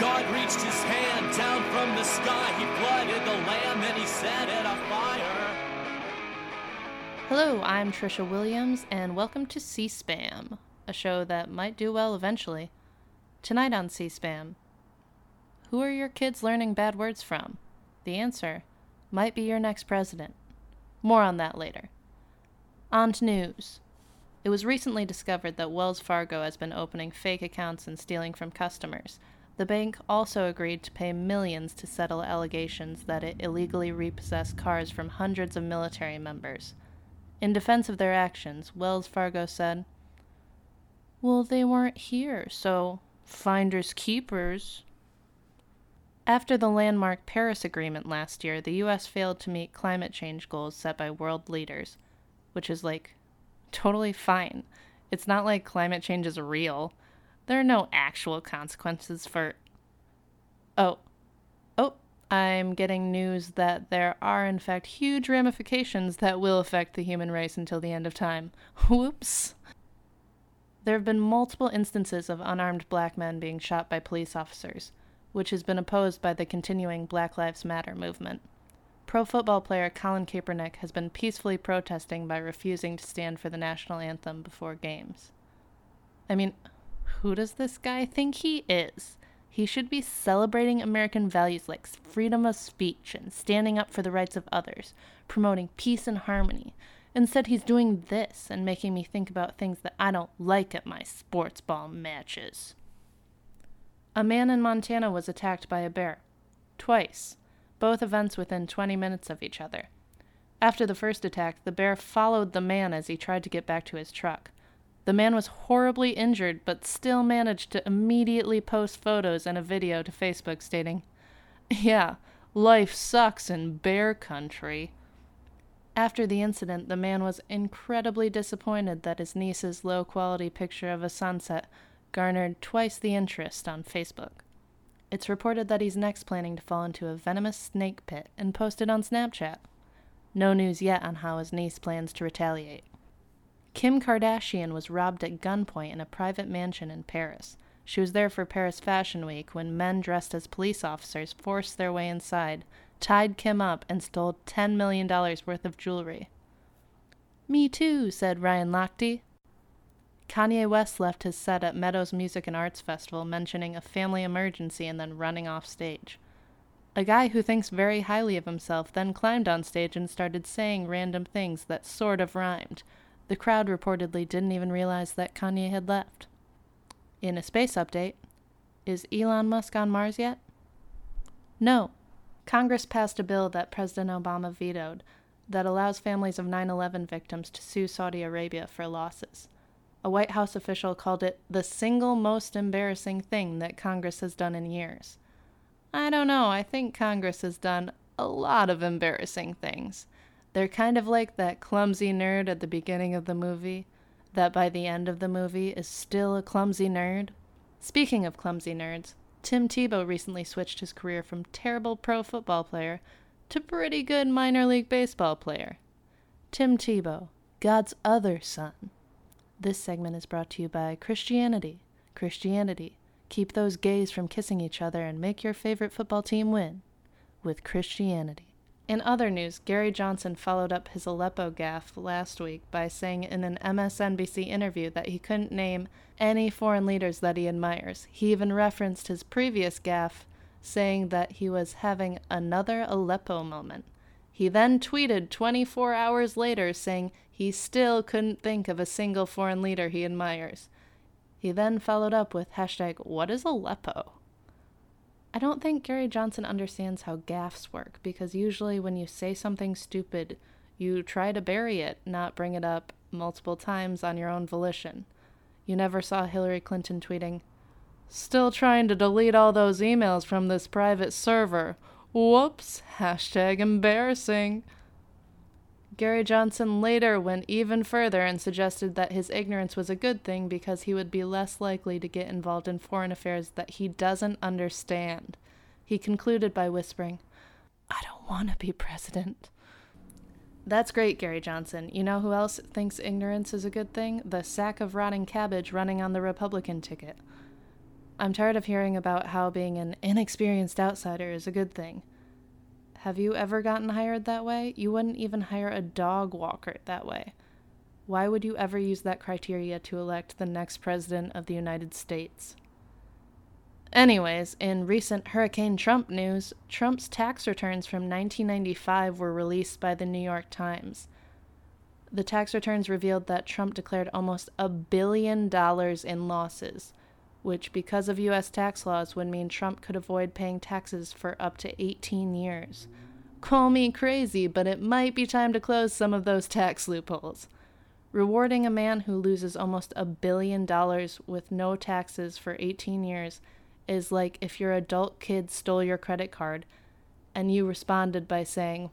God reached his hand down from the sky. He blooded the lamb and he set it. Hello, I'm Trisha Williams, and welcome to C Spam, a show that might do well eventually. Tonight on C Spam, who are your kids learning bad words from? The answer might be your next president. More on that later. On to news. It was recently discovered that Wells Fargo has been opening fake accounts and stealing from customers. The bank also agreed to pay millions to settle allegations that it illegally repossessed cars from hundreds of military members. In defense of their actions, Wells Fargo said, Well, they weren't here, so finders keepers. After the landmark Paris Agreement last year, the US failed to meet climate change goals set by world leaders, which is like totally fine. It's not like climate change is real. There are no actual consequences for. Oh. Oh, I'm getting news that there are, in fact, huge ramifications that will affect the human race until the end of time. Whoops. There have been multiple instances of unarmed black men being shot by police officers, which has been opposed by the continuing Black Lives Matter movement. Pro football player Colin Kaepernick has been peacefully protesting by refusing to stand for the national anthem before games. I mean, who does this guy think he is? He should be celebrating American values like freedom of speech and standing up for the rights of others, promoting peace and harmony. Instead, he's doing this and making me think about things that I don't like at my sports ball matches. A man in Montana was attacked by a bear. Twice. Both events within 20 minutes of each other. After the first attack, the bear followed the man as he tried to get back to his truck. The man was horribly injured, but still managed to immediately post photos and a video to Facebook stating, Yeah, life sucks in bear country. After the incident, the man was incredibly disappointed that his niece's low quality picture of a sunset garnered twice the interest on Facebook. It's reported that he's next planning to fall into a venomous snake pit and post it on Snapchat. No news yet on how his niece plans to retaliate. Kim Kardashian was robbed at gunpoint in a private mansion in Paris. She was there for Paris Fashion Week when men dressed as police officers forced their way inside, tied Kim up, and stole $10 million worth of jewelry. Me too, said Ryan Lochte. Kanye West left his set at Meadows Music and Arts Festival mentioning a family emergency and then running off stage. A guy who thinks very highly of himself then climbed on stage and started saying random things that sort of rhymed. The crowd reportedly didn't even realize that Kanye had left. In a space update, is Elon Musk on Mars yet? No. Congress passed a bill that President Obama vetoed that allows families of 9 11 victims to sue Saudi Arabia for losses. A White House official called it the single most embarrassing thing that Congress has done in years. I don't know, I think Congress has done a lot of embarrassing things. They're kind of like that clumsy nerd at the beginning of the movie, that by the end of the movie is still a clumsy nerd. Speaking of clumsy nerds, Tim Tebow recently switched his career from terrible pro football player to pretty good minor league baseball player. Tim Tebow, God's other son. This segment is brought to you by Christianity. Christianity. Keep those gays from kissing each other and make your favorite football team win with Christianity. In other news, Gary Johnson followed up his Aleppo gaffe last week by saying in an MSNBC interview that he couldn't name any foreign leaders that he admires. He even referenced his previous gaffe, saying that he was having another Aleppo moment. He then tweeted 24 hours later saying he still couldn't think of a single foreign leader he admires. He then followed up with hashtag what is Aleppo? I don't think Gary Johnson understands how gaffes work because usually when you say something stupid, you try to bury it, not bring it up multiple times on your own volition. You never saw Hillary Clinton tweeting, Still trying to delete all those emails from this private server. Whoops, hashtag embarrassing. Gary Johnson later went even further and suggested that his ignorance was a good thing because he would be less likely to get involved in foreign affairs that he doesn't understand. He concluded by whispering, I don't want to be president. That's great, Gary Johnson. You know who else thinks ignorance is a good thing? The sack of rotting cabbage running on the Republican ticket. I'm tired of hearing about how being an inexperienced outsider is a good thing. Have you ever gotten hired that way? You wouldn't even hire a dog walker that way. Why would you ever use that criteria to elect the next president of the United States? Anyways, in recent Hurricane Trump news, Trump's tax returns from 1995 were released by the New York Times. The tax returns revealed that Trump declared almost a billion dollars in losses, which, because of U.S. tax laws, would mean Trump could avoid paying taxes for up to 18 years. Call me crazy, but it might be time to close some of those tax loopholes. Rewarding a man who loses almost a billion dollars with no taxes for 18 years is like if your adult kid stole your credit card and you responded by saying,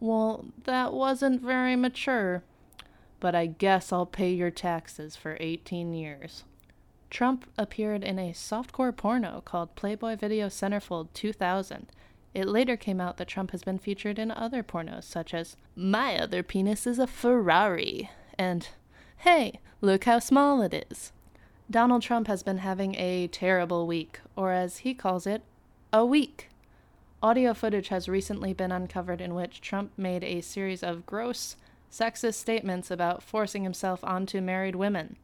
Well, that wasn't very mature, but I guess I'll pay your taxes for 18 years. Trump appeared in a softcore porno called Playboy Video Centerfold 2000. It later came out that Trump has been featured in other pornos, such as My Other Penis is a Ferrari and Hey, look how small it is. Donald Trump has been having a terrible week, or as he calls it, a week. Audio footage has recently been uncovered in which Trump made a series of gross, sexist statements about forcing himself onto married women.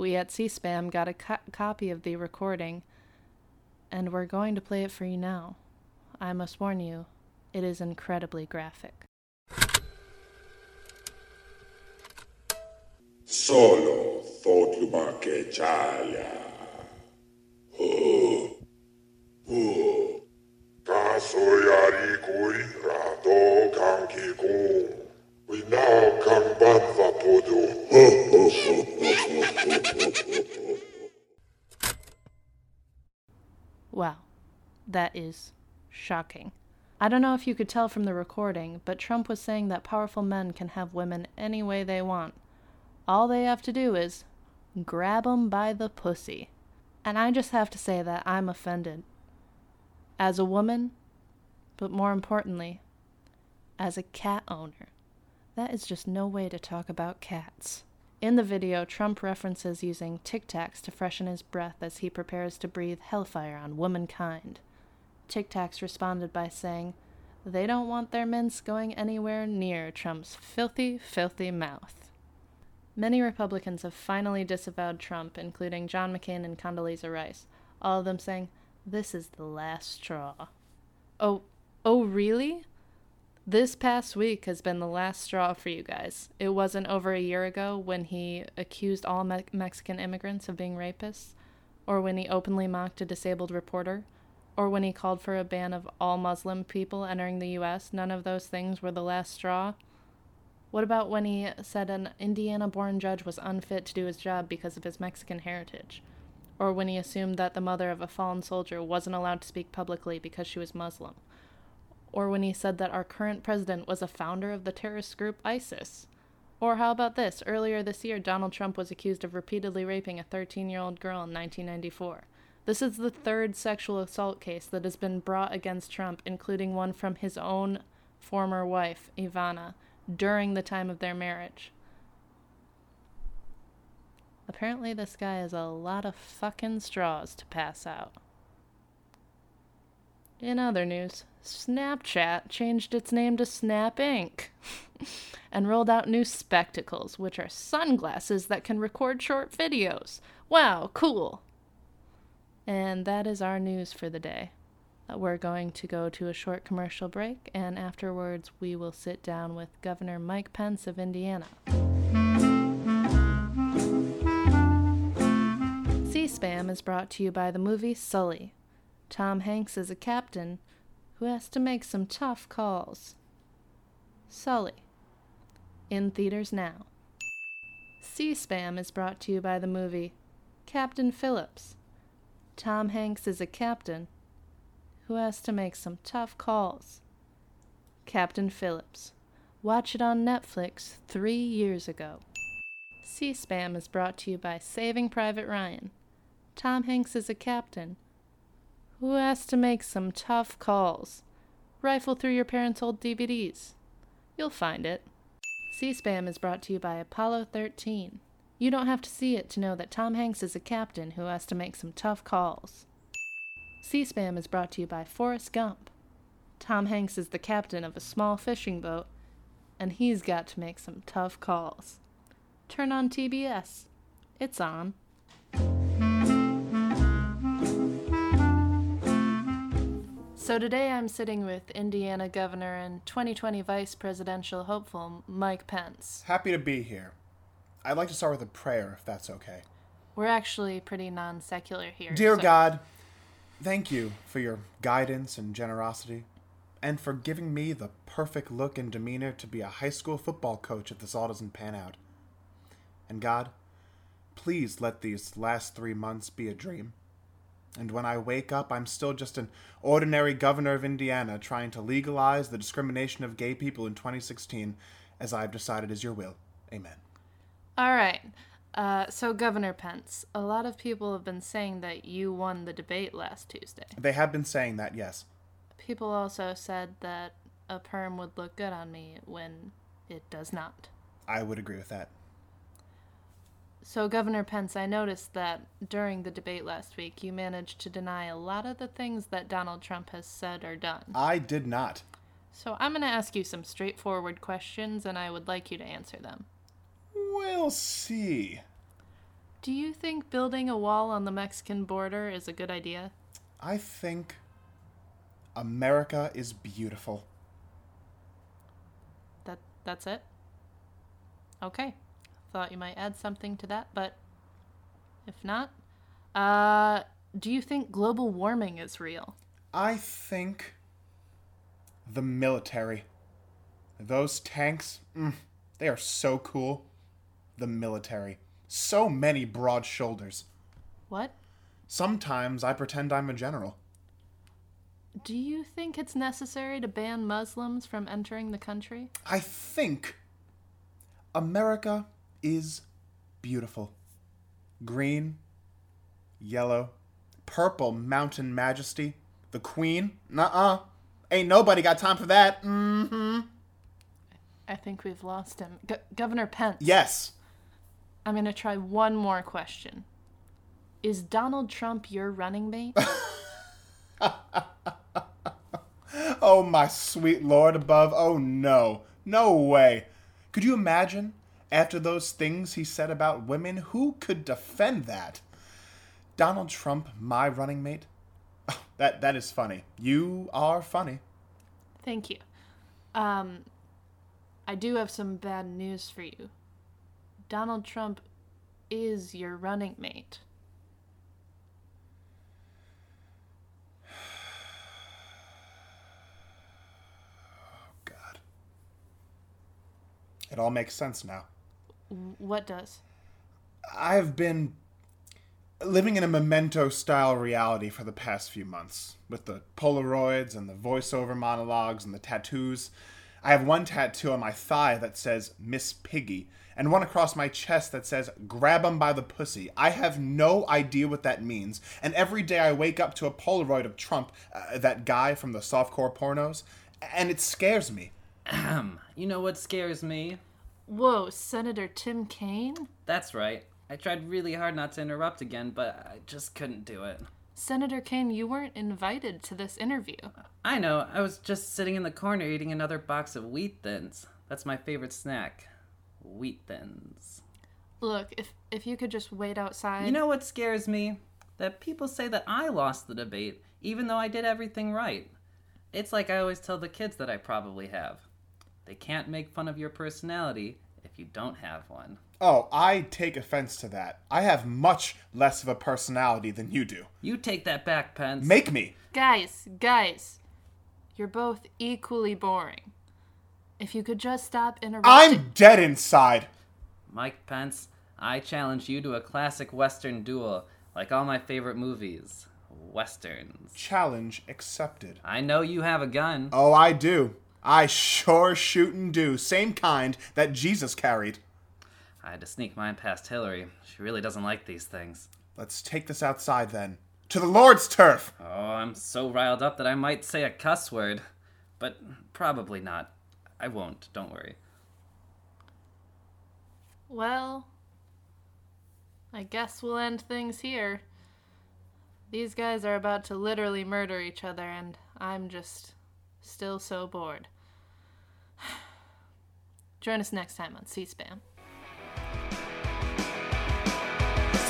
We at CSPAM got a co- copy of the recording, and we're going to play it for you now. I must warn you, it is incredibly graphic. Solo thought lumake chaya. Oh. Oh. Kasoyari koi rato kanki kong. We now that is shocking. I don't know if you could tell from the recording, but Trump was saying that powerful men can have women any way they want. All they have to do is grab 'em by the pussy. And I just have to say that I'm offended. As a woman, but more importantly, as a cat owner. That is just no way to talk about cats. In the video, Trump references using Tic Tacs to freshen his breath as he prepares to breathe hellfire on womankind. Tic Tacs responded by saying, They don't want their mints going anywhere near Trump's filthy, filthy mouth. Many Republicans have finally disavowed Trump, including John McCain and Condoleezza Rice, all of them saying, This is the last straw. Oh, oh, really? This past week has been the last straw for you guys. It wasn't over a year ago when he accused all Me- Mexican immigrants of being rapists, or when he openly mocked a disabled reporter, or when he called for a ban of all Muslim people entering the U.S. None of those things were the last straw. What about when he said an Indiana born judge was unfit to do his job because of his Mexican heritage? Or when he assumed that the mother of a fallen soldier wasn't allowed to speak publicly because she was Muslim? Or when he said that our current president was a founder of the terrorist group ISIS? Or how about this? Earlier this year, Donald Trump was accused of repeatedly raping a 13 year old girl in 1994. This is the third sexual assault case that has been brought against Trump, including one from his own former wife, Ivana, during the time of their marriage. Apparently, this guy has a lot of fucking straws to pass out. In other news, Snapchat changed its name to Snap Inc. and rolled out new spectacles, which are sunglasses that can record short videos. Wow, cool. And that is our news for the day. Uh, We're going to go to a short commercial break, and afterwards, we will sit down with Governor Mike Pence of Indiana. C SPAM is brought to you by the movie Sully. Tom Hanks is a captain who has to make some tough calls. Sully. In theaters now. C SPAM is brought to you by the movie Captain Phillips. Tom Hanks is a captain who has to make some tough calls. Captain Phillips. Watch it on Netflix three years ago. C SPAM is brought to you by Saving Private Ryan. Tom Hanks is a captain who has to make some tough calls. Rifle through your parents' old DVDs. You'll find it. C SPAM is brought to you by Apollo 13. You don't have to see it to know that Tom Hanks is a captain who has to make some tough calls. C SPAM is brought to you by Forrest Gump. Tom Hanks is the captain of a small fishing boat, and he's got to make some tough calls. Turn on TBS. It's on. So today I'm sitting with Indiana Governor and 2020 Vice Presidential hopeful Mike Pence. Happy to be here. I'd like to start with a prayer, if that's okay. We're actually pretty non secular here. Dear so- God, thank you for your guidance and generosity, and for giving me the perfect look and demeanor to be a high school football coach if this all doesn't pan out. And God, please let these last three months be a dream. And when I wake up, I'm still just an ordinary governor of Indiana trying to legalize the discrimination of gay people in 2016, as I've decided is your will. Amen. All right. Uh, so, Governor Pence, a lot of people have been saying that you won the debate last Tuesday. They have been saying that, yes. People also said that a perm would look good on me when it does not. I would agree with that. So, Governor Pence, I noticed that during the debate last week, you managed to deny a lot of the things that Donald Trump has said or done. I did not. So, I'm going to ask you some straightforward questions, and I would like you to answer them. We'll see. Do you think building a wall on the Mexican border is a good idea? I think America is beautiful. That that's it. Okay. Thought you might add something to that, but if not, uh do you think global warming is real? I think the military. Those tanks, mm, they are so cool. The military. So many broad shoulders. What? Sometimes I pretend I'm a general. Do you think it's necessary to ban Muslims from entering the country? I think America is beautiful. Green, yellow, purple mountain majesty. The queen? Nuh-uh. Ain't nobody got time for that. Mm-hmm. I think we've lost him. Go- Governor Pence. Yes. I'm going to try one more question. Is Donald Trump your running mate? Oh, my sweet lord above. Oh, no. No way. Could you imagine? After those things he said about women, who could defend that? Donald Trump, my running mate? Oh, that that is funny. You are funny. Thank you. Um, I do have some bad news for you. Donald Trump is your running mate. God. It all makes sense now. What does? I've been living in a memento style reality for the past few months with the Polaroids and the voiceover monologues and the tattoos. I have one tattoo on my thigh that says Miss Piggy and one across my chest that says grab 'em by the pussy. I have no idea what that means. And every day I wake up to a Polaroid of Trump, uh, that guy from the softcore pornos, and it scares me. You know what scares me? Whoa, Senator Tim Kaine? That's right. I tried really hard not to interrupt again, but I just couldn't do it. Senator Kaine, you weren't invited to this interview. I know, I was just sitting in the corner eating another box of wheat thins. That's my favorite snack. Wheat thins. Look, if if you could just wait outside. You know what scares me? That people say that I lost the debate, even though I did everything right. It's like I always tell the kids that I probably have. They can't make fun of your personality if you don't have one. Oh, I take offense to that. I have much less of a personality than you do. You take that back, Pence. Make me. Guys, guys, you're both equally boring. If you could just stop interrupting. I'm dead inside. Mike Pence, I challenge you to a classic Western duel, like all my favorite movies. Westerns. Challenge accepted. I know you have a gun. Oh, I do. I sure shoot and do. Same kind that Jesus carried. I had to sneak mine past Hillary. She really doesn't like these things. Let's take this outside then. To the Lord's turf. Oh, I'm so riled up that I might say a cuss word. But probably not. I won't, don't worry. Well, I guess we'll end things here. These guys are about to literally murder each other, and I'm just still so bored. Join us next time on C SPAM.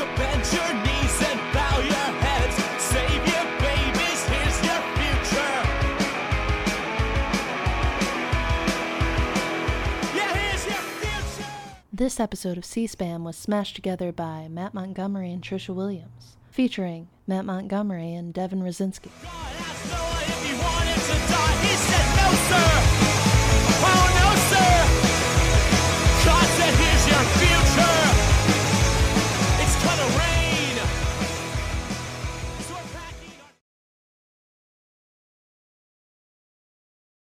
So bend your knees and bow your heads. Save your babies, here's your future. Yeah, here's your future. This episode of C SPAM was smashed together by Matt Montgomery and Trisha Williams, featuring Matt Montgomery and Devin Rosinski.